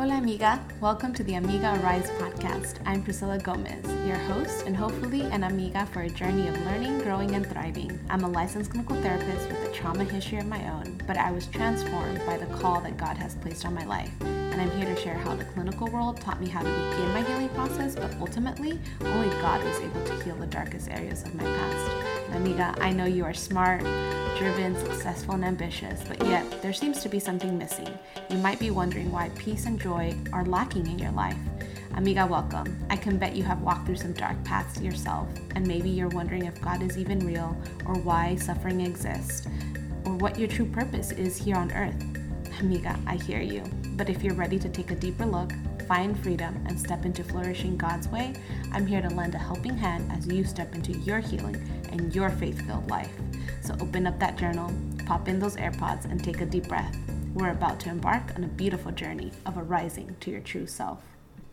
Hola, amiga. Welcome to the Amiga Arise podcast. I'm Priscilla Gomez, your host and hopefully an amiga for a journey of learning, growing, and thriving. I'm a licensed clinical therapist with a trauma history of my own, but I was transformed by the call that God has placed on my life. And I'm here to share how the clinical world taught me how to begin my healing process, but ultimately, only God was able to heal the darkest areas of my past. Amiga, I know you are smart, driven, successful, and ambitious, but yet there seems to be something missing. You might be wondering why peace and joy are lacking in your life. Amiga, welcome. I can bet you have walked through some dark paths yourself, and maybe you're wondering if God is even real, or why suffering exists, or what your true purpose is here on earth. Amiga, I hear you. But if you're ready to take a deeper look, find freedom, and step into flourishing God's way, I'm here to lend a helping hand as you step into your healing and your faith filled life. So open up that journal, pop in those AirPods, and take a deep breath. We're about to embark on a beautiful journey of arising to your true self.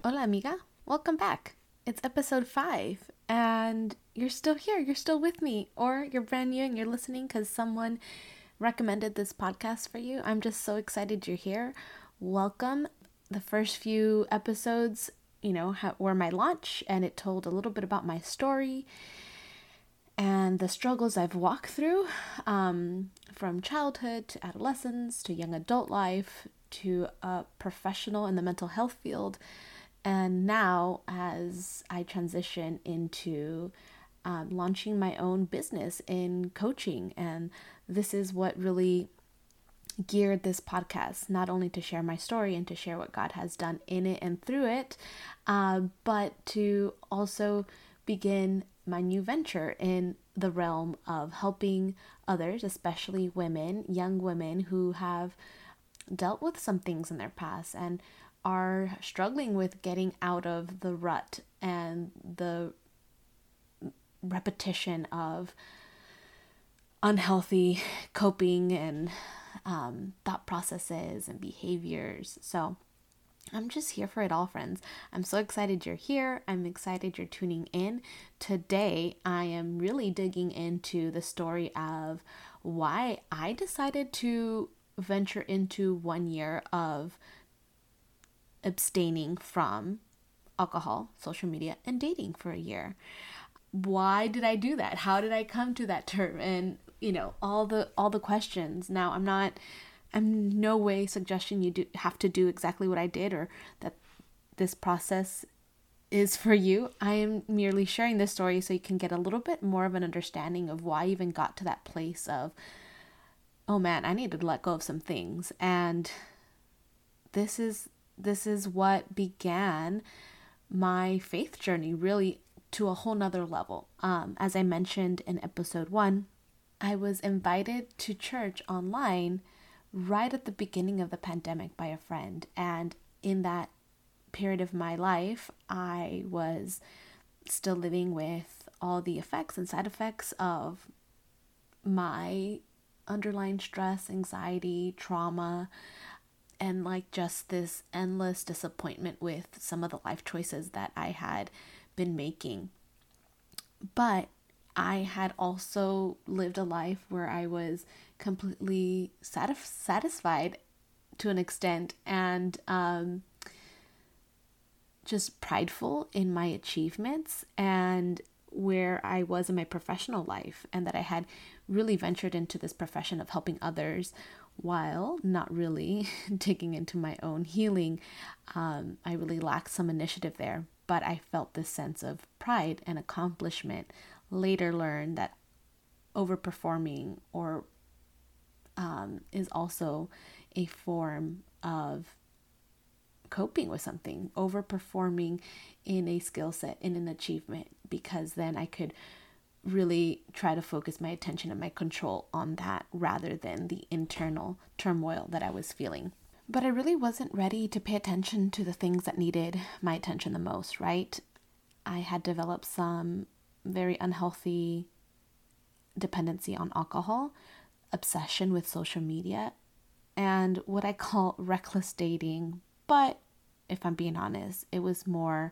Hola, amiga. Welcome back. It's episode five, and you're still here. You're still with me, or you're brand new and you're listening because someone recommended this podcast for you. I'm just so excited you're here. Welcome. The first few episodes, you know, were my launch, and it told a little bit about my story and the struggles I've walked through um, from childhood to adolescence to young adult life to a professional in the mental health field. And now, as I transition into um, launching my own business in coaching, and this is what really geared this podcast not only to share my story and to share what God has done in it and through it, uh, but to also begin my new venture in the realm of helping others, especially women, young women who have dealt with some things in their past and are struggling with getting out of the rut and the repetition of unhealthy coping and um, thought processes and behaviors. So, I'm just here for it all, friends. I'm so excited you're here. I'm excited you're tuning in. Today, I am really digging into the story of why I decided to venture into one year of abstaining from alcohol, social media, and dating for a year. Why did I do that? How did I come to that term? And you know, all the all the questions. Now, I'm not I'm no way suggesting you do have to do exactly what I did or that this process is for you. I am merely sharing this story so you can get a little bit more of an understanding of why I even got to that place of oh man, I need to let go of some things and this is this is what began my faith journey really to a whole nother level. Um, as I mentioned in episode one, I was invited to church online right at the beginning of the pandemic by a friend. And in that period of my life, I was still living with all the effects and side effects of my underlying stress, anxiety, trauma, and like just this endless disappointment with some of the life choices that I had been making. But I had also lived a life where I was completely satisf- satisfied to an extent and um, just prideful in my achievements and where I was in my professional life, and that I had really ventured into this profession of helping others while not really digging into my own healing. Um, I really lacked some initiative there, but I felt this sense of pride and accomplishment. Later, learn that overperforming or um, is also a form of coping with something, overperforming in a skill set, in an achievement, because then I could really try to focus my attention and my control on that rather than the internal turmoil that I was feeling. But I really wasn't ready to pay attention to the things that needed my attention the most, right? I had developed some very unhealthy dependency on alcohol, obsession with social media and what I call reckless dating. But if I'm being honest, it was more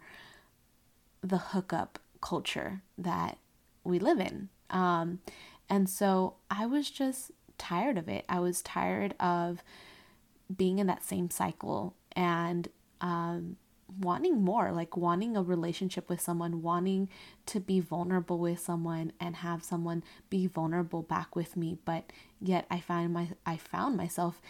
the hookup culture that we live in. Um, and so I was just tired of it. I was tired of being in that same cycle and um, wanting more, like wanting a relationship with someone, wanting to be vulnerable with someone and have someone be vulnerable back with me. But yet I find my I found myself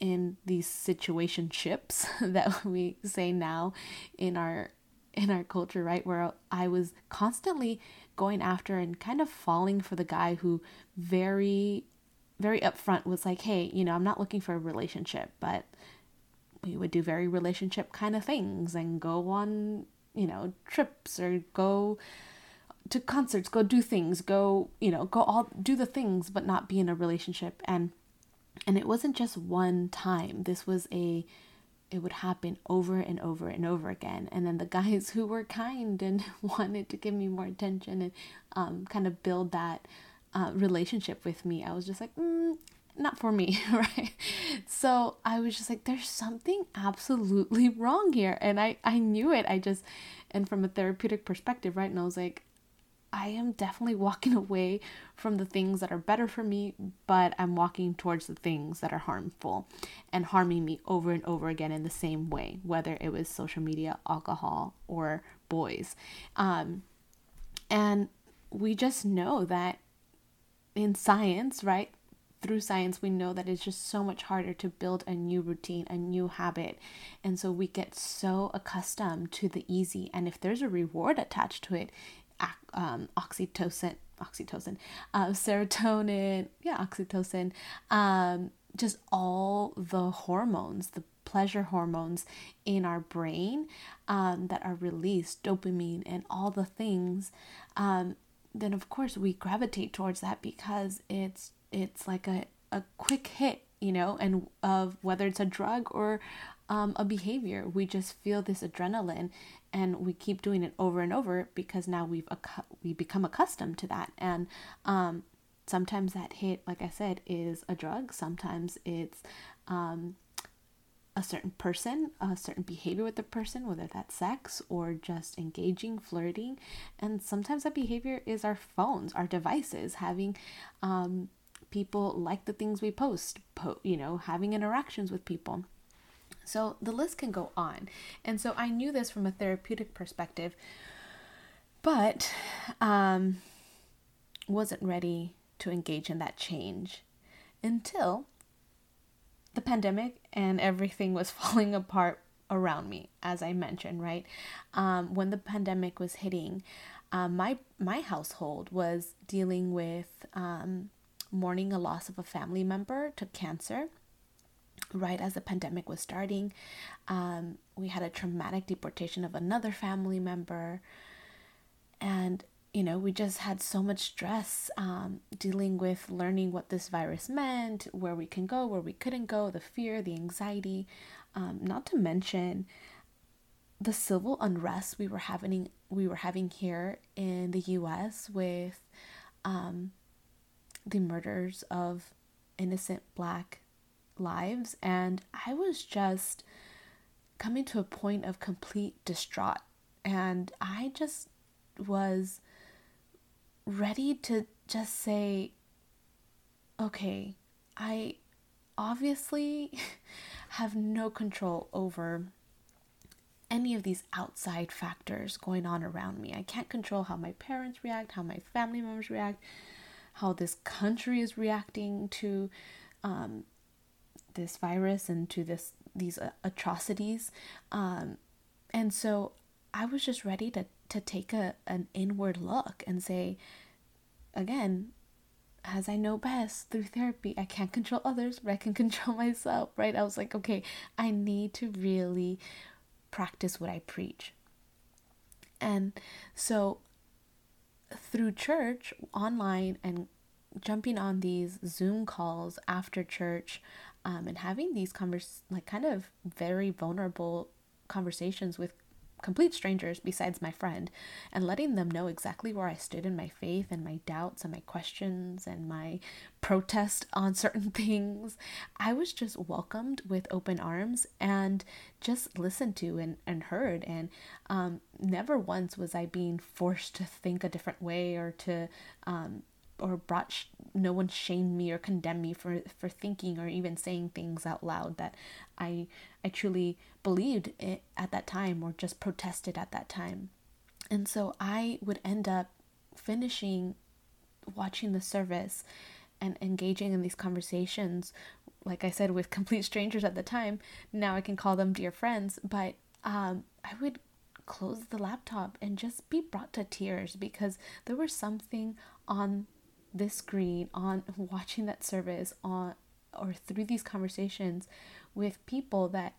in these situationships that we say now in our in our culture, right? Where I was constantly going after and kind of falling for the guy who very very upfront was like, "Hey, you know, I'm not looking for a relationship, but we would do very relationship kind of things and go on, you know, trips or go to concerts, go do things, go, you know, go all do the things but not be in a relationship and and it wasn't just one time. This was a it would happen over and over and over again. And then the guys who were kind and wanted to give me more attention and um, kind of build that uh, relationship with me, I was just like, mm, not for me, right? So I was just like, there's something absolutely wrong here. And I, I knew it. I just, and from a therapeutic perspective, right? And I was like, I am definitely walking away from the things that are better for me, but I'm walking towards the things that are harmful and harming me over and over again in the same way, whether it was social media, alcohol, or boys. Um, and we just know that in science, right? Through science, we know that it's just so much harder to build a new routine, a new habit. And so we get so accustomed to the easy. And if there's a reward attached to it, um, oxytocin, oxytocin, uh, serotonin, yeah, oxytocin, um, just all the hormones, the pleasure hormones in our brain um, that are released, dopamine, and all the things, um, then of course we gravitate towards that because it's it's like a, a quick hit you know and of whether it's a drug or um, a behavior. We just feel this adrenaline and we keep doing it over and over because now we've we become accustomed to that. And um, sometimes that hit like i said is a drug. Sometimes it's um, a certain person, a certain behavior with the person, whether that's sex or just engaging, flirting. And sometimes that behavior is our phones, our devices, having um, people like the things we post, po- you know, having interactions with people. So the list can go on. And so I knew this from a therapeutic perspective, but um, wasn't ready to engage in that change until the pandemic and everything was falling apart around me, as I mentioned, right? Um, when the pandemic was hitting, um, my my household was dealing with um, mourning a loss of a family member to cancer right as the pandemic was starting. Um, we had a traumatic deportation of another family member. And, you know, we just had so much stress um, dealing with learning what this virus meant, where we can go, where we couldn't go, the fear, the anxiety, um, not to mention the civil unrest we were having we were having here in the US with um, the murders of innocent black lives and I was just coming to a point of complete distraught and I just was ready to just say okay I obviously have no control over any of these outside factors going on around me. I can't control how my parents react, how my family members react, how this country is reacting to um, this virus and to this these uh, atrocities. Um, and so i was just ready to to take a an inward look and say again as i know best through therapy i can't control others but i can control myself right? I was like okay i need to really practice what i preach. And so through church online and jumping on these Zoom calls after church um, and having these convers like kind of very vulnerable conversations with complete strangers besides my friend and letting them know exactly where I stood in my faith and my doubts and my questions and my protest on certain things. I was just welcomed with open arms and just listened to and, and heard. And um, never once was I being forced to think a different way or to um, or brought sh- no one shamed me or condemned me for for thinking or even saying things out loud that I I truly believed at that time or just protested at that time. And so I would end up finishing watching the service and engaging in these conversations like I said with complete strangers at the time. Now I can call them dear friends, but um I would close the laptop and just be brought to tears because there was something on this screen on watching that service on or through these conversations with people that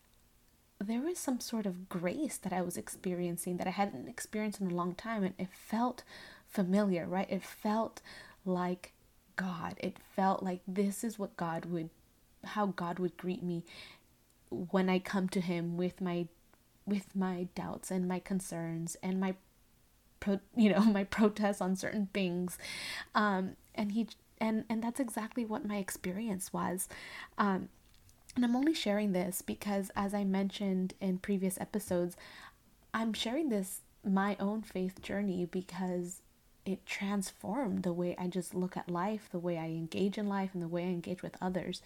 there was some sort of grace that I was experiencing that I hadn't experienced in a long time and it felt familiar, right? It felt like God. It felt like this is what God would how God would greet me when I come to him with my with my doubts and my concerns and my pro, you know my protests on certain things um and he and and that's exactly what my experience was um and I'm only sharing this because as I mentioned in previous episodes I'm sharing this my own faith journey because it transformed the way I just look at life, the way I engage in life, and the way I engage with others.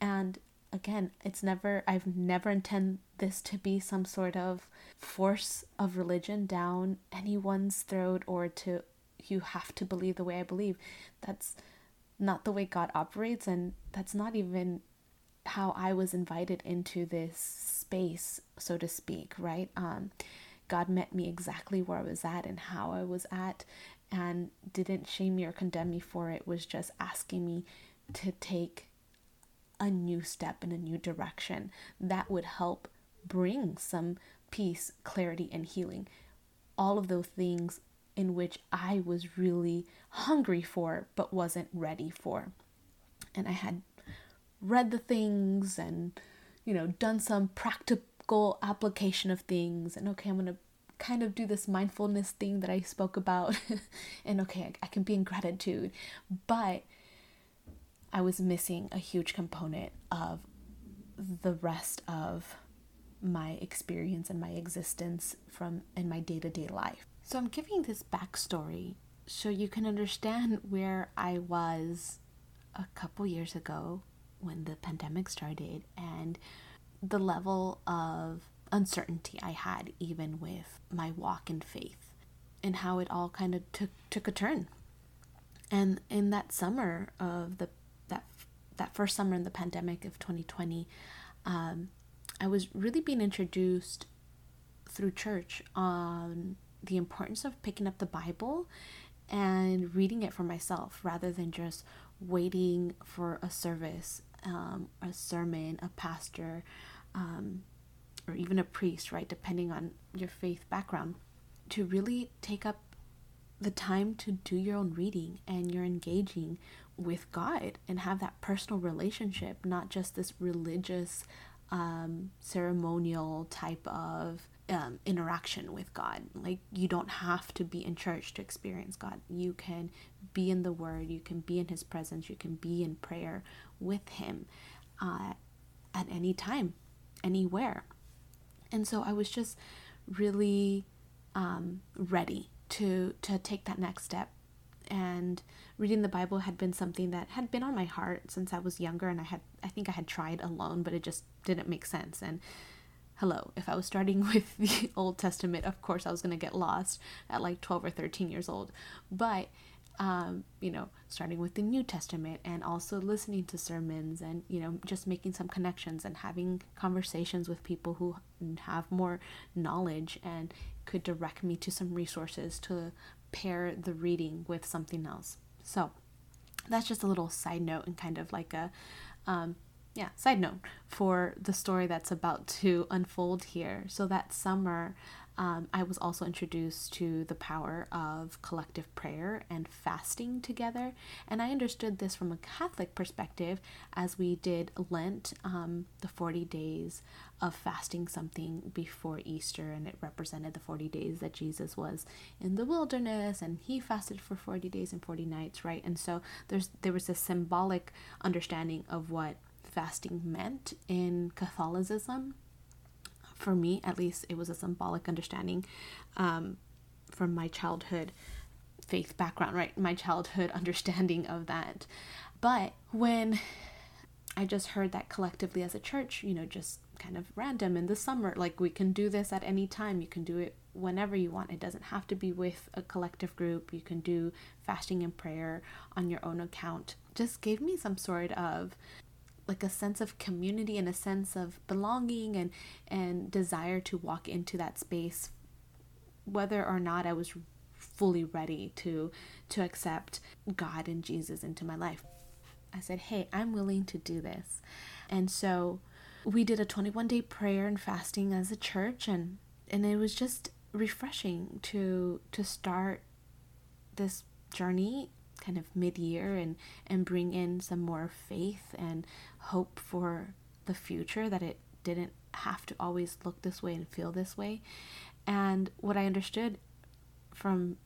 And again, it's never, I've never intended this to be some sort of force of religion down anyone's throat or to, you have to believe the way I believe. That's not the way God operates, and that's not even how I was invited into this space, so to speak, right? Um, God met me exactly where I was at and how I was at, and didn't shame me or condemn me for it, was just asking me to take a new step in a new direction that would help bring some peace, clarity, and healing. All of those things in which I was really hungry for but wasn't ready for. And I had read the things and, you know, done some practical application of things. And okay, I'm going to kind of do this mindfulness thing that I spoke about. and okay, I, I can be in gratitude. But I was missing a huge component of the rest of my experience and my existence from in my day-to-day life. So I'm giving this backstory so you can understand where I was a couple years ago when the pandemic started and the level of uncertainty I had even with my walk in faith and how it all kind of took took a turn. And in that summer of the that that first summer in the pandemic of 2020, um, I was really being introduced through church on the importance of picking up the Bible and reading it for myself rather than just waiting for a service, um, a sermon, a pastor, um, or even a priest, right? Depending on your faith background, to really take up the time to do your own reading and you're engaging with God and have that personal relationship, not just this religious, um, ceremonial type of um, interaction with God. Like, you don't have to be in church to experience God. You can be in the Word, you can be in His presence, you can be in prayer with Him uh, at any time, anywhere. And so I was just really um, ready to to take that next step and reading the bible had been something that had been on my heart since i was younger and i had i think i had tried alone but it just didn't make sense and hello if i was starting with the old testament of course i was going to get lost at like 12 or 13 years old but um, you know starting with the new testament and also listening to sermons and you know just making some connections and having conversations with people who have more knowledge and could direct me to some resources to pair the reading with something else. So that's just a little side note and kind of like a, um, yeah, side note for the story that's about to unfold here. So that summer, um, I was also introduced to the power of collective prayer and fasting together. And I understood this from a Catholic perspective as we did Lent, um, the 40 days of fasting something before Easter. And it represented the 40 days that Jesus was in the wilderness and he fasted for 40 days and 40 nights, right? And so there's there was a symbolic understanding of what fasting meant in Catholicism for me at least, it was a symbolic understanding um, from my childhood faith background, right? My childhood understanding of that. But when I just heard that collectively as a church, you know, just kind of random in the summer, like we can do this at any time. You can do it whenever you want. It doesn't have to be with a collective group. You can do fasting and prayer on your own account. Just gave me some sort of like a sense of community and a sense of belonging and and desire to walk into that space whether or not I was fully ready to to accept God and Jesus into my life. I said, "Hey, I'm willing to do this." And so we did a 21 day prayer and fasting as a church and and it was just refreshing to to start this journey kind of mid-year and and bring in some more faith and hope for the future that it didn't have to always look this way and feel this way. And what i understood from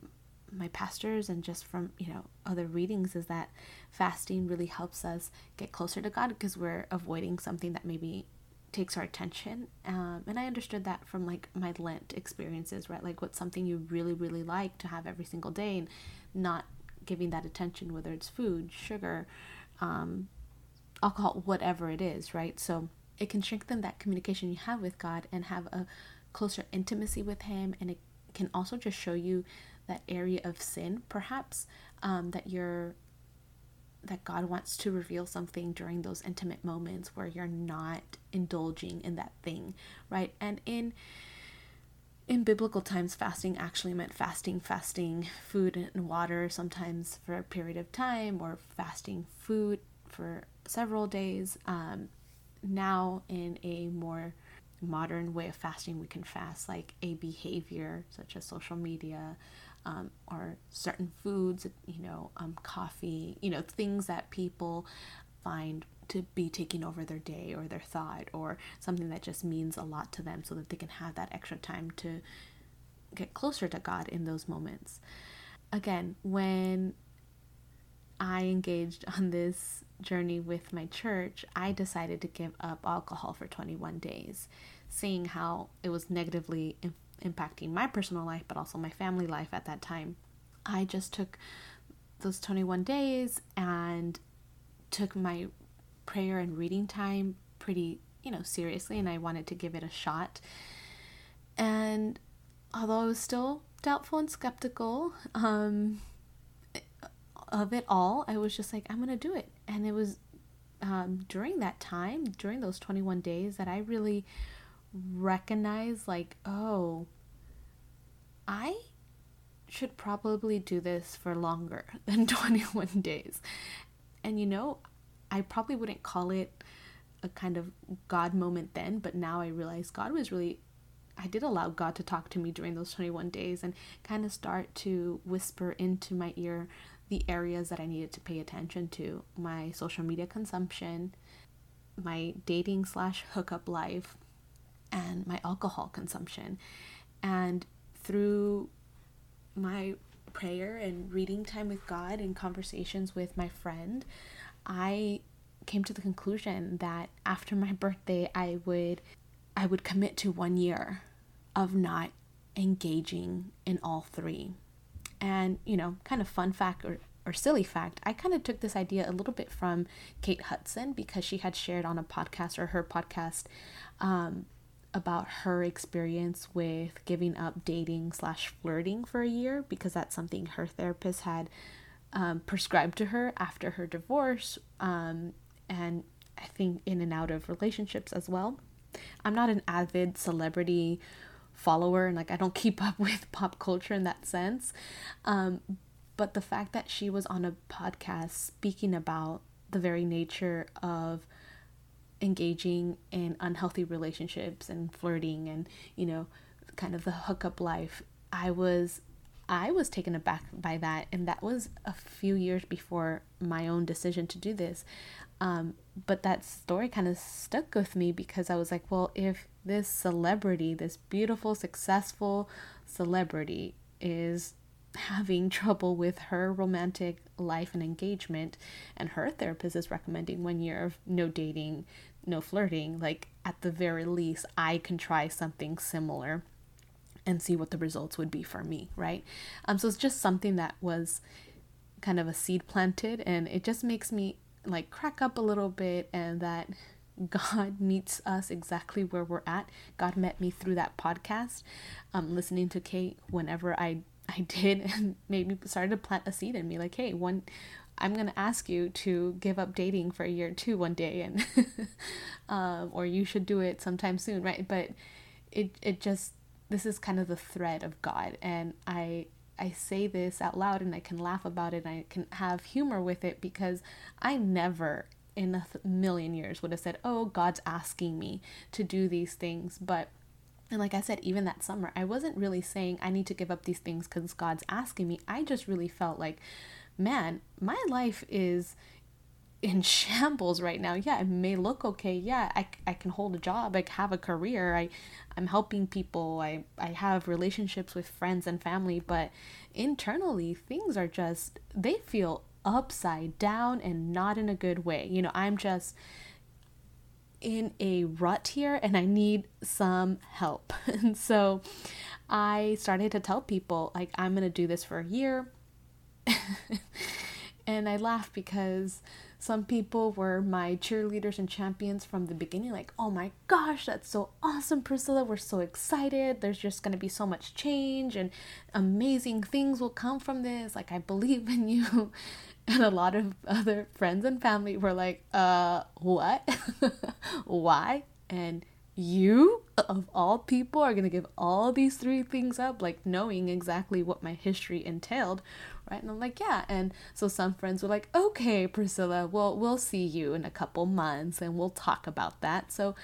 my pastors and just from you know other readings is that fasting really helps us get closer to god because we're avoiding something that maybe takes our attention. Um, and i understood that from like my lent experiences right? Like what's something you really really like to have every single day and not giving that attention, whether it's food, sugar, um, alcohol, whatever it is, right? So it can strengthen that communication you have with God and have a closer intimacy with Him. And it can also just show you that area of sin, perhaps, um, that you're that God wants to reveal something during those intimate moments where you're not indulging in that thing, right? And in in biblical times, fasting actually meant fasting, fasting food and water, sometimes for a period of time, or fasting food for several days. Um, now, in a more modern way of fasting, we can fast like a behavior such as social media um, or certain foods, you know, um, coffee, you know, things that people find to be taking over their day or their thought or something that just means a lot to them so that they can have that extra time to get closer to God in those moments. Again, when I engaged on this journey with my church, I decided to give up alcohol for 21 days, seeing how it was negatively in- impacting my personal life, but also my family life at that time. I just took those 21 days and took my prayer and reading time pretty, you know, seriously, and I wanted to give it a shot. And although I was still doubtful and skeptical um, of it all, I was just like, I'm gonna do it. And it was um, during that time, during those 21 days, that I really recognized, like, oh, I should probably do this for longer than 21 days. And you know, I probably wouldn't call it a kind of God moment then, but now I realize God was really I did allow God to talk to me during those 21 days and kind of start to whisper into my ear the areas that I needed to pay attention to my social media consumption, my dating slash hookup life, and my alcohol consumption. And through my prayer and reading time with God and conversations with my friend, I came to the conclusion that after my birthday I would I would commit to 1 year of not engaging in all three. And, you know, kind of fun fact or, or silly fact, I kind of took this idea a little bit from Kate Hudson because she had shared on a podcast or her podcast um, about her experience with giving up dating slash flirting for a year because that's something her therapist had um, prescribed to her after her divorce, um, and I think in and out of relationships as well. I'm not an avid celebrity follower, and like I don't keep up with pop culture in that sense. Um, but the fact that she was on a podcast speaking about the very nature of engaging in unhealthy relationships and flirting and you know kind of the hookup life i was I was taken aback by that, and that was a few years before my own decision to do this. Um, but that story kind of stuck with me because I was like, well, if this celebrity, this beautiful, successful celebrity, is having trouble with her romantic life and engagement, and her therapist is recommending one year of no dating, no flirting, like at the very least, I can try something similar and see what the results would be for me, right? Um, so it's just something that was kind of a seed planted, and it just makes me like crack up a little bit, and that God meets us exactly where we're at. God met me through that podcast, um, listening to Kate whenever I I did, and maybe started to plant a seed in me, like, hey, one. I'm gonna ask you to give up dating for a year or two one day, and um, or you should do it sometime soon, right? But it it just this is kind of the thread of God and I I say this out loud and I can laugh about it and I can have humor with it because I never in a th- million years would have said, "Oh, God's asking me to do these things." But and like I said, even that summer, I wasn't really saying I need to give up these things cuz God's asking me. I just really felt like, man, my life is in shambles right now. Yeah, it may look okay. Yeah, I, I can hold a job. I have a career. I I'm helping people. I I have relationships with friends and family, but internally things are just they feel upside down and not in a good way. You know, I'm just in a rut here and I need some help. and so I started to tell people like I'm going to do this for a year. and I laugh because some people were my cheerleaders and champions from the beginning, like, oh my gosh, that's so awesome, Priscilla. We're so excited. There's just going to be so much change and amazing things will come from this. Like, I believe in you. And a lot of other friends and family were like, uh, what? Why? And you of all people are going to give all these three things up like knowing exactly what my history entailed right? And i'm like yeah. And so some friends were like okay priscilla well we'll see you in a couple months and we'll talk about that. So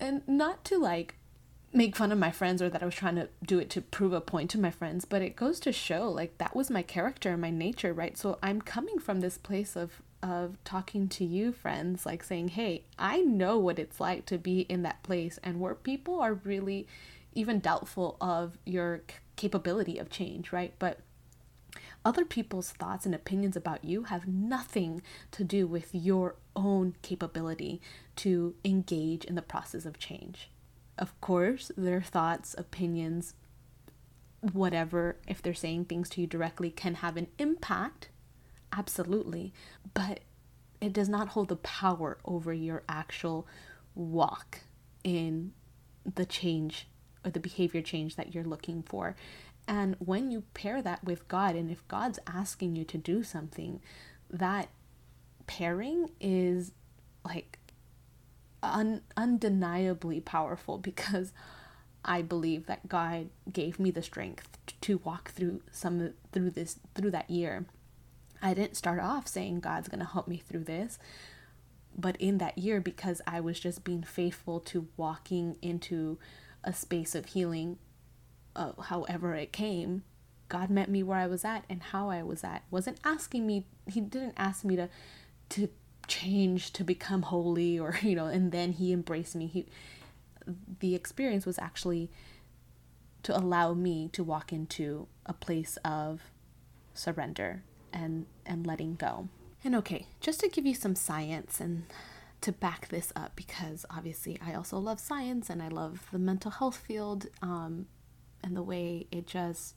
and not to like make fun of my friends or that I was trying to do it to prove a point to my friends, but it goes to show like that was my character and my nature, right? So I'm coming from this place of of talking to you friends like saying hey i know what it's like to be in that place and where people are really even doubtful of your capability of change right? But other people's thoughts and opinions about you have nothing to do with your own capability to engage in the process of change. Of course their thoughts opinions whatever if they're saying things to you directly can have an impact absolutely, but it does not hold the power over your actual walk in the change or the behavior change that you're looking for. And when you pair that with God, and if God's asking you to do something, that pairing is like un- undeniably powerful because I believe that God gave me the strength to walk through some through this through that year I didn't start off saying God's going to help me through this. But in that year, because I was just being faithful to walking into a space of healing, uh, however it came, God met me where I was at and how I was at. Wasn't asking me, He didn't ask me to, to change to become holy or, you know, and then He embraced me. He, the experience was actually to allow me to walk into a place of surrender and and letting go. And okay, just to give you some science and to back this up because obviously I also love science and I love the mental health field um, and the way it just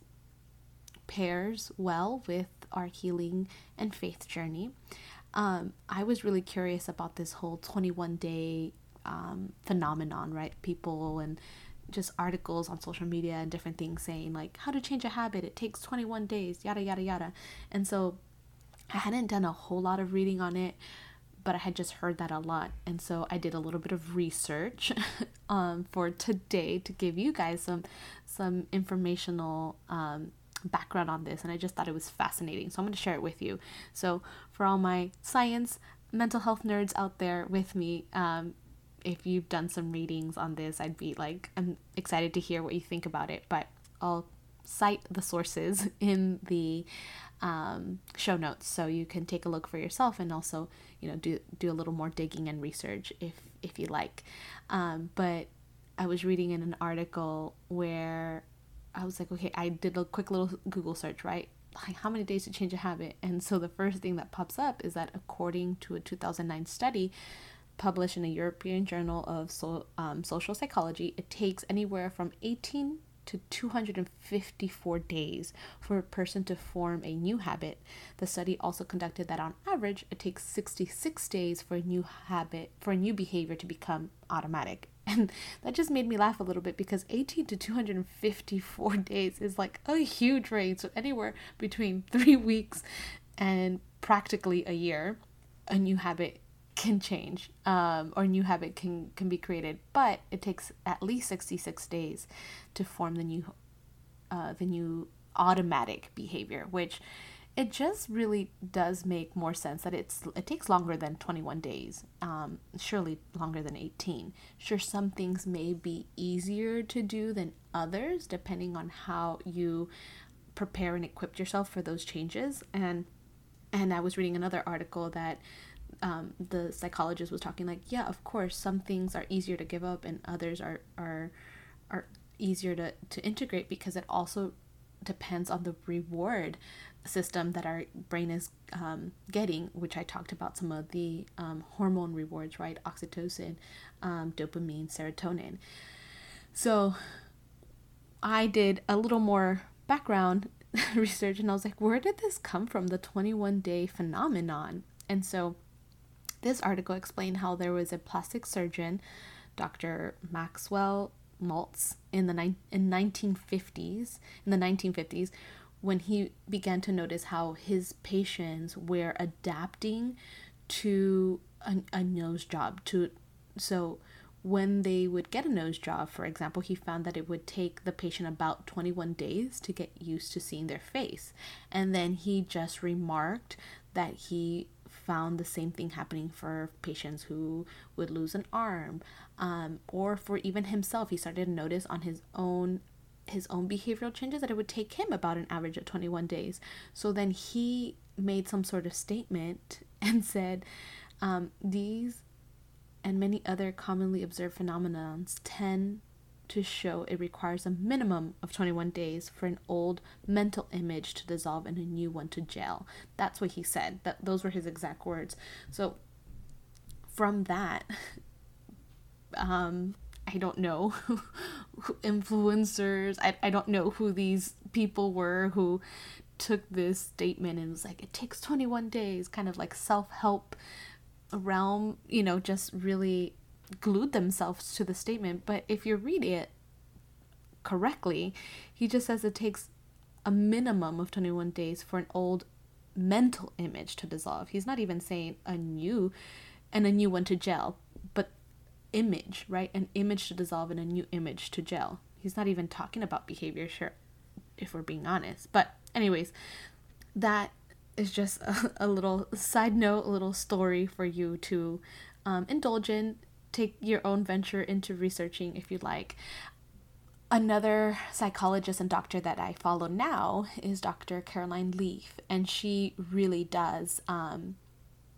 pairs well with our healing and faith journey. Um, I was really curious about this whole 21 day um, phenomenon, right? People and just articles on social media and different things saying like how to change a habit it takes 21 days yada yada yada. And so i hadn't done a whole lot of reading on it but i had just heard that a lot. And so i did a little bit of research um, for today to give you guys some some informational um, background on this and i just thought it was fascinating. So i'm going to share it with you. So for all my science mental health nerds out there with me um, if you've done some readings on this, I'd be like, I'm excited to hear what you think about it. But I'll cite the sources in the um, show notes so you can take a look for yourself and also, you know, do do a little more digging and research if if you like. Um, but I was reading in an article where I was like, okay, I did a quick little Google search, right? Like how many days to change a habit? And so the first thing that pops up is that according to a 2009 study, published in a European Journal of so, um, Social Psychology, it takes anywhere from 18 to 254 days for a person to form a new habit. The study also conducted that on average it takes 66 days for a new habit, for a new behavior to become automatic. And that just made me laugh a little bit because 18 to 254 days is like a huge range. So anywhere between 3 weeks and practically a year, a new habit can change um, or new habit can can be created but it takes at least 66 days to form the new uh, the new automatic behavior which it just really does make more sense that it's it takes longer than 21 days um, surely longer than 18 sure some things may be easier to do than others depending on how you prepare and equip yourself for those changes. And and i was reading another article that um, the psychologist was talking like yeah of course some things are easier to give up and others are are are easier to, to integrate because it also depends on the reward system that our brain is um, getting which i talked about some of the um, hormone rewards right? Oxytocin um, dopamine serotonin. So i did a little more background research and i was like where did this come from? The 21 day phenomenon. And so this article explained how there was a plastic surgeon, Dr. Maxwell Maltz, in the ni- in 1950s, in the 1950s, when he began to notice how his patients were adapting to a, a nose job. To so when they would get a nose job, for example, he found that it would take the patient about 21 days to get used to seeing their face. And then he just remarked that he found the same thing happening for patients who would lose an arm um, or for even himself. He started to notice on his own his own behavioral changes that it would take him about an average of 21 days. So then he made some sort of statement and said um, these and many other commonly observed phenomena tend to show it requires a minimum of 21 days for an old mental image to dissolve and a new one to gel. That's what he said. That those were his exact words. So from that um I don't know influencers. I, I don't know who these people were who took this statement and was like, it takes 21 days, kind of like self help realm, you know, just really glued themselves to the statement. But if you read it correctly, he just says it takes a minimum of 21 days for an old mental image to dissolve. He's not even saying a new and a new one to gel, but image, right? An image to dissolve and a new image to gel. He's not even talking about behavior, sure, if we're being honest. But, anyways, that is just a, a little side note, a little story for you to um, indulge in take your own venture into researching if you'd like. Another psychologist and doctor that I follow now is Dr. Caroline Leaf, and she really does um,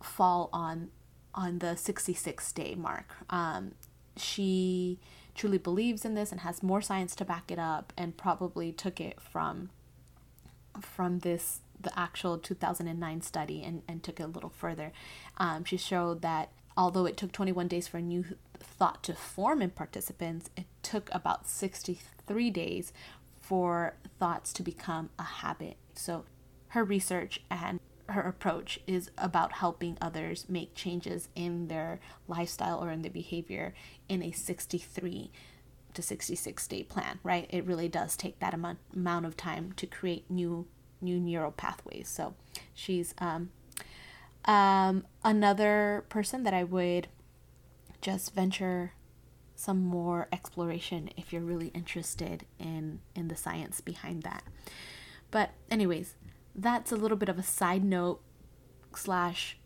fall on on the 66 day mark. Um, she truly believes in this and has more science to back it up, and probably took it from from this the actual 2009 study and, and took it a little further. Um, she showed that Although it took 21 days for a new thought to form in participants, it took about 63 days for thoughts to become a habit. So her research and her approach is about helping others make changes in their lifestyle or in their behavior in a 63 to 66 day plan, right? It really does take that amount, amount of time to create new new neural pathways. So she's um, um, another person that I would just venture some more exploration if you're really interested in in the science behind that. But anyways, that's a little bit of a side note slash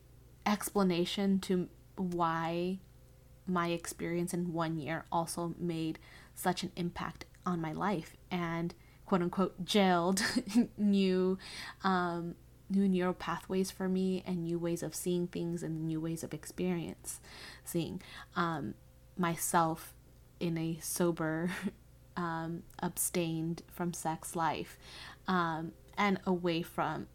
explanation to why my experience in one year also made such an impact on my life and quote unquote gelled new um, new neural pathways for me and new ways of seeing things and new ways of experience seeing um, myself in a sober um, abstained from sex life um, and away from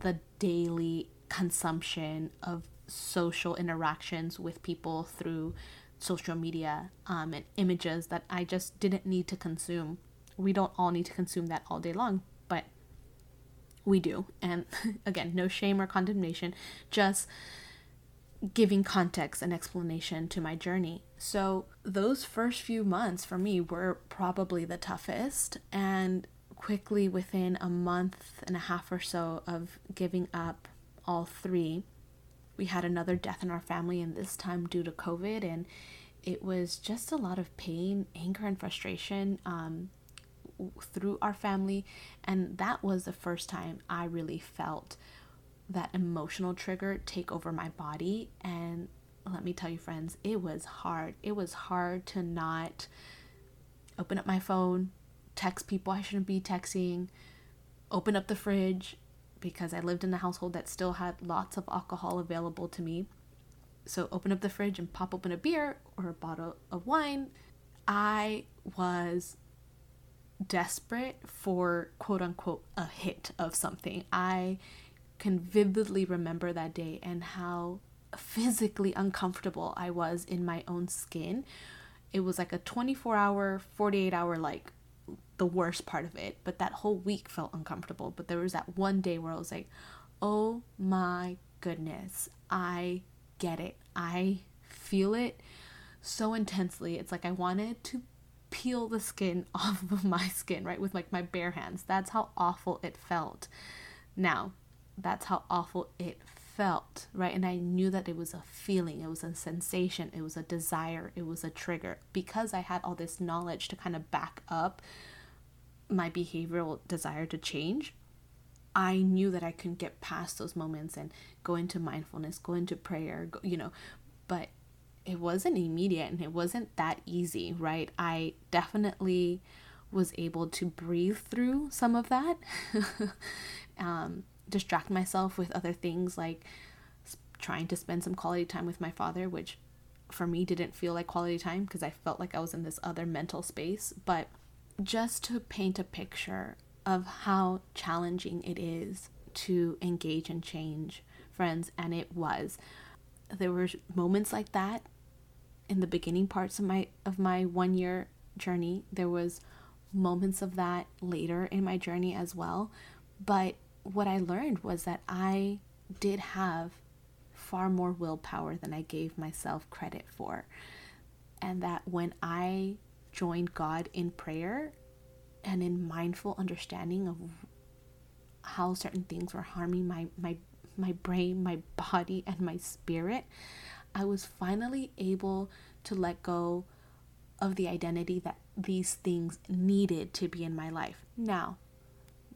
the daily consumption of social interactions with people through social media um, and images that I just didn't need to consume. We don't all need to consume that all day long, we do. And again, no shame or condemnation, just giving context and explanation to my journey. So, those first few months for me were probably the toughest. And quickly, within a month and a half or so of giving up all three, we had another death in our family, and this time due to COVID. And it was just a lot of pain, anger, and frustration um, through our family. And that was the first time I really felt that emotional trigger take over my body. And let me tell you, friends, it was hard. It was hard to not open up my phone, text people I shouldn't be texting, open up the fridge because I lived in a household that still had lots of alcohol available to me. So, open up the fridge and pop open a beer or a bottle of wine. I was desperate for quote unquote a hit of something. I can vividly remember that day and how physically uncomfortable I was in my own skin. It was like a 24 hour, 48 hour, like the worst part of it. But that whole week felt uncomfortable. But there was that one day where I was like, oh my goodness, I get it. I feel it so intensely. It's like I wanted to peel the skin off of my skin, right? With like my bare hands. That's how awful it felt. Now, that's how awful it felt, right? And I knew that it was a feeling, it was a sensation, it was a desire, it was a trigger. Because I had all this knowledge to kind of back up my behavioral desire to change, I knew that I couldn't get past those moments and go into mindfulness, go into prayer, go, you know, but it wasn't immediate and it wasn't that easy, right? I definitely was able to breathe through some of that. um, distract myself with other things like trying to spend some quality time with my father, which for me didn't feel like quality time because I felt like I was in this other mental space. But just to paint a picture of how challenging it is to engage and change, friends, and it was. There were moments like that in the beginning parts of my of my one year journey. There was moments of that later in my journey as well. But what I learned was that I did have far more willpower than I gave myself credit for. And that when I joined God in prayer and in mindful understanding of how certain things were harming my, my, my brain, my body, and my spirit, I was finally able to let go of the identity that these things needed to be in my life. Now,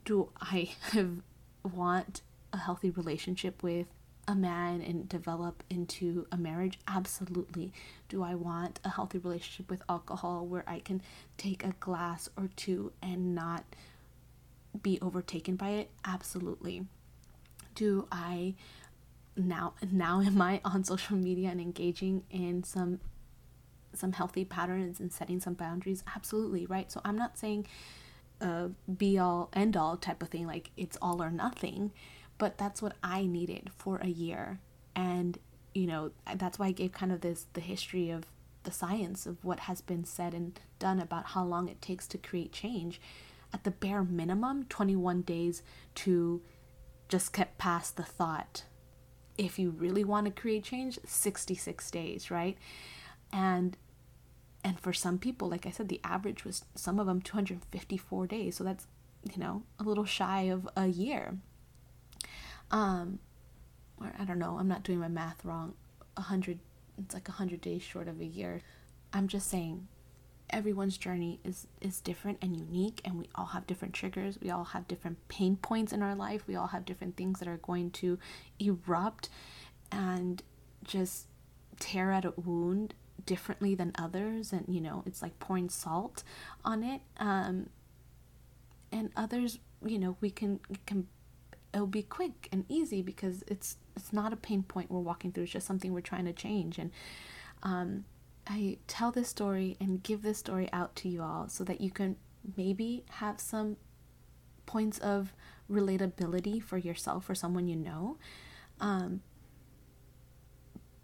do I have want a healthy relationship with a man and develop into a marriage? Absolutely. Do I want a healthy relationship with alcohol where I can take a glass or two and not be overtaken by it? Absolutely. Do I now now am I on social media and engaging in some some healthy patterns and setting some boundaries? Absolutely, right? So I'm not saying a be all end all type of thing like it's all or nothing but that's what i needed for a year and you know that's why i gave kind of this the history of the science of what has been said and done about how long it takes to create change at the bare minimum 21 days to just get past the thought if you really want to create change 66 days right? And and for some people like i said the average was some of them 254 days. So that's you know a little shy of a year. Um or i don't know i'm not doing my math wrong. 100 it's like 100 days short of a year. I'm just saying everyone's journey is is different and unique and we all have different triggers. We all have different pain points in our life. We all have different things that are going to erupt and just tear at a wound differently than others and you know it's like pouring salt on it. Um and others you know we can can it'll be quick and easy because it's it's not a pain point we're walking through. It's just something we're trying to change. And um i tell this story and give this story out to you all so that you can maybe have some points of relatability for yourself or someone you know. Um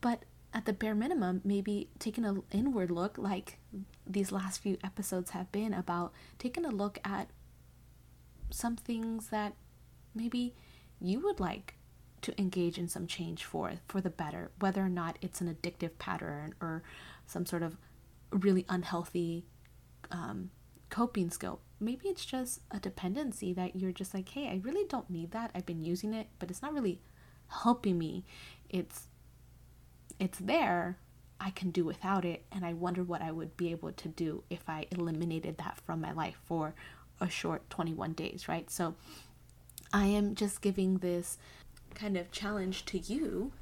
but at the bare minimum, maybe taking an inward look, like these last few episodes have been about taking a look at some things that maybe you would like to engage in some change for for the better whether or not it's an addictive pattern or some sort of really unhealthy um, coping skill maybe it's just a dependency that you're just like hey i really don't need that. I've been using it but it's not really helping me. It's it's there. I can do without it and i wonder what i would be able to do if i eliminated that from my life for a short 21 days right? So i am just giving this kind of challenge to you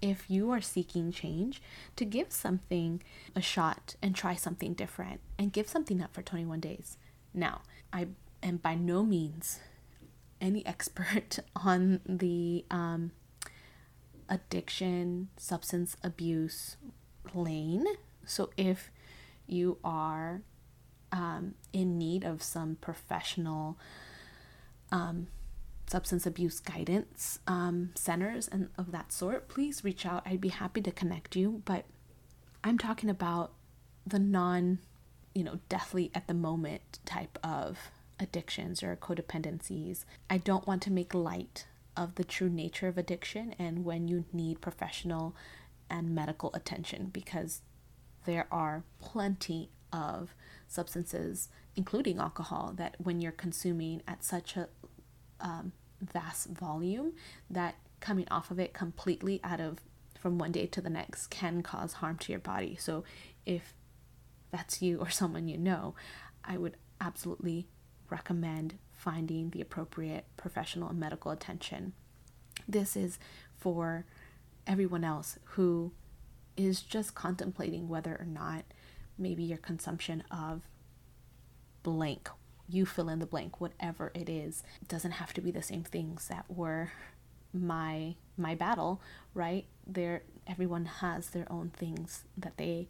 if you are seeking change to give something a shot and try something different and give something up for 21 days. Now, I am by no means any expert on the um, addiction, substance abuse lane. So if you are um, in need of some professional um, substance abuse guidance um, centers and of that sort, please reach out. I'd be happy to connect you. But I'm talking about the non, you know, deathly at the moment type of addictions or codependencies. I don't want to make light of the true nature of addiction and when you need professional and medical attention because there are plenty of substances, including alcohol, that when you're consuming at such a um, vast volume that coming off of it completely out of from one day to the next can cause harm to your body. So if that's you or someone you know, I would absolutely recommend finding the appropriate professional and medical attention. This is for everyone else who is just contemplating whether or not maybe your consumption of blank you fill in the blank whatever it is it doesn't have to be the same things that were my my battle right? There everyone has their own things that they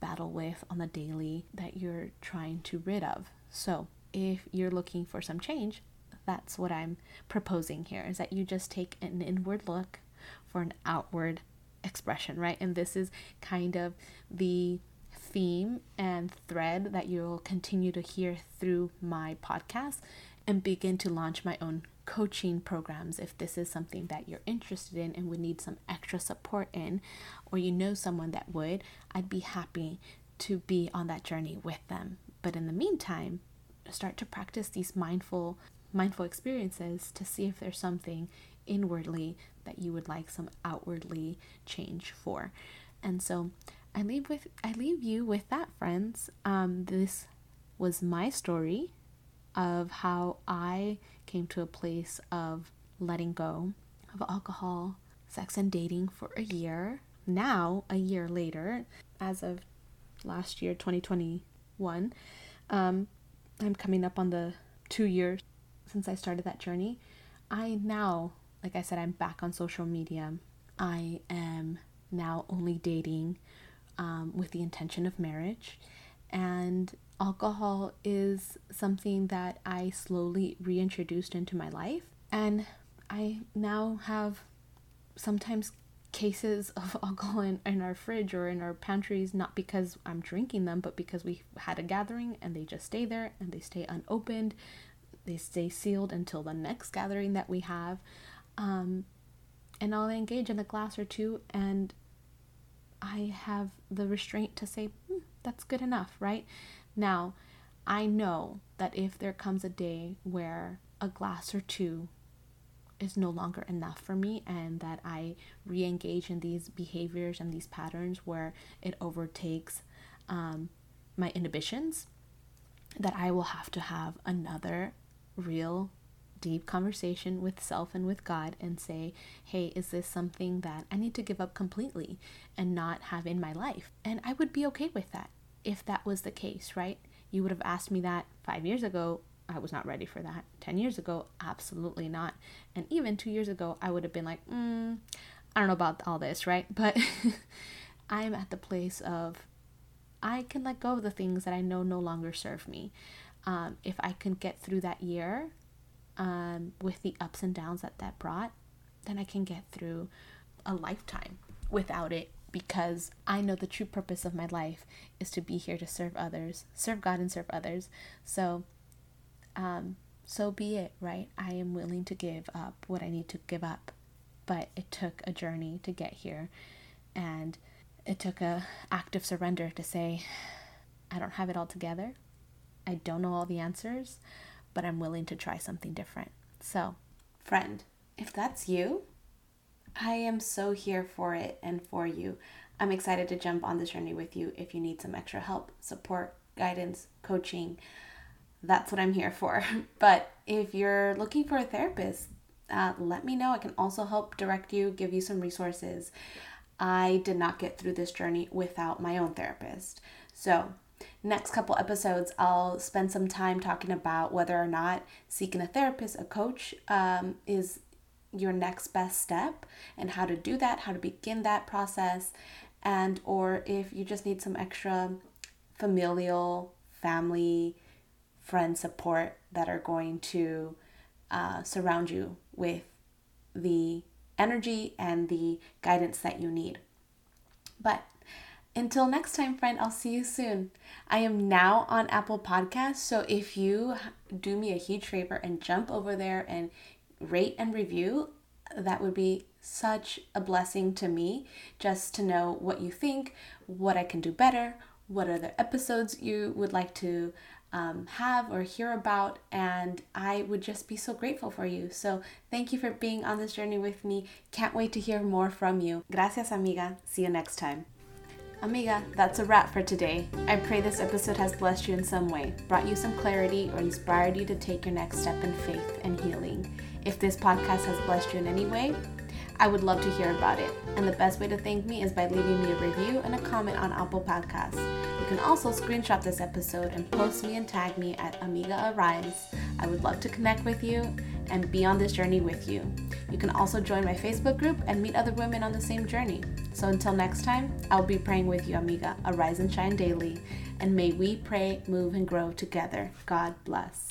battle with on the daily that you're trying to rid of. So if you're looking for some change that's what i'm proposing here is that you just take an inward look for an outward expression right? And this is kind of the theme and thread that you'll continue to hear through my podcast and begin to launch my own coaching programs if this is something that you're interested in and would need some extra support in, or you know someone that would, I'd be happy to be on that journey with them. But in the meantime, start to practice these mindful mindful experiences to see if there's something inwardly that you would like some outwardly change for. And so I leave with I leave you with that, friends. Um, this was my story of how I came to a place of letting go of alcohol, sex, and dating for a year. Now, a year later, as of last year, 2021, um, I'm coming up on the two years since I started that journey. I now, like I said, I'm back on social media. I am now only dating um, with the intention of marriage. And alcohol is something that I slowly reintroduced into my life. And I now have sometimes cases of alcohol in, in our fridge or in our pantries, not because I'm drinking them, but because we had a gathering and they just stay there and they stay unopened. They stay sealed until the next gathering that we have. Um, and I'll engage in a glass or two and I have the restraint to say, hmm, that's good enough, right? Now, I know that if there comes a day where a glass or two is no longer enough for me and that I re engage in these behaviors and these patterns where it overtakes um, my inhibitions, that I will have to have another real deep conversation with self and with God and say, hey, is this something that I need to give up completely and not have in my life? And I would be okay with that if that was the case, right? You would have asked me that five years ago. I was not ready for that. 10 years ago, absolutely not. And even two years ago, I would have been like, mm, I don't know about all this, right? But I'm at the place of I can let go of the things that I know no longer serve me. Um, if I can get through that year um, with the ups and downs that that brought, then I can get through a lifetime without it because I know the true purpose of my life is to be here to serve others, serve God and serve others. So, um, so be it, right? I am willing to give up what I need to give up, but it took a journey to get here, and it took a act of surrender to say, I don't have it all together, I don't know all the answers, but I'm willing to try something different. So, friend, if that's you, I am so here for it and for you. I'm excited to jump on this journey with you if you need some extra help, support, guidance, coaching. That's what I'm here for. But if you're looking for a therapist, uh, let me know. I can also help direct you, give you some resources. I did not get through this journey without my own therapist. So, next couple episodes, I'll spend some time talking about whether or not seeking a therapist, a coach, um, is your next best step and how to do that, how to begin that process, and or if you just need some extra familial, family, friend support that are going to uh, surround you with the energy and the guidance that you need. But until next time, friend, I'll see you soon. I am now on Apple Podcasts, so if you do me a huge favor and jump over there and rate and review, that would be such a blessing to me just to know what you think, what I can do better, what other episodes you would like to um, have or hear about, and I would just be so grateful for you. So, thank you for being on this journey with me. Can't wait to hear more from you. Gracias, amiga. See you next time. Amiga, that's a wrap for today. I pray this episode has blessed you in some way, brought you some clarity, or inspired you to take your next step in faith and healing. If this podcast has blessed you in any way, I would love to hear about it. And the best way to thank me is by leaving me a review and a comment on Apple Podcasts. You can also screenshot this episode and post me and tag me at Amiga Arise. I would love to connect with you and be on this journey with you. You can also join my Facebook group and meet other women on the same journey. So until next time, I'll be praying with you, Amiga. Arise and shine daily. And may we pray, move, and grow together. God bless.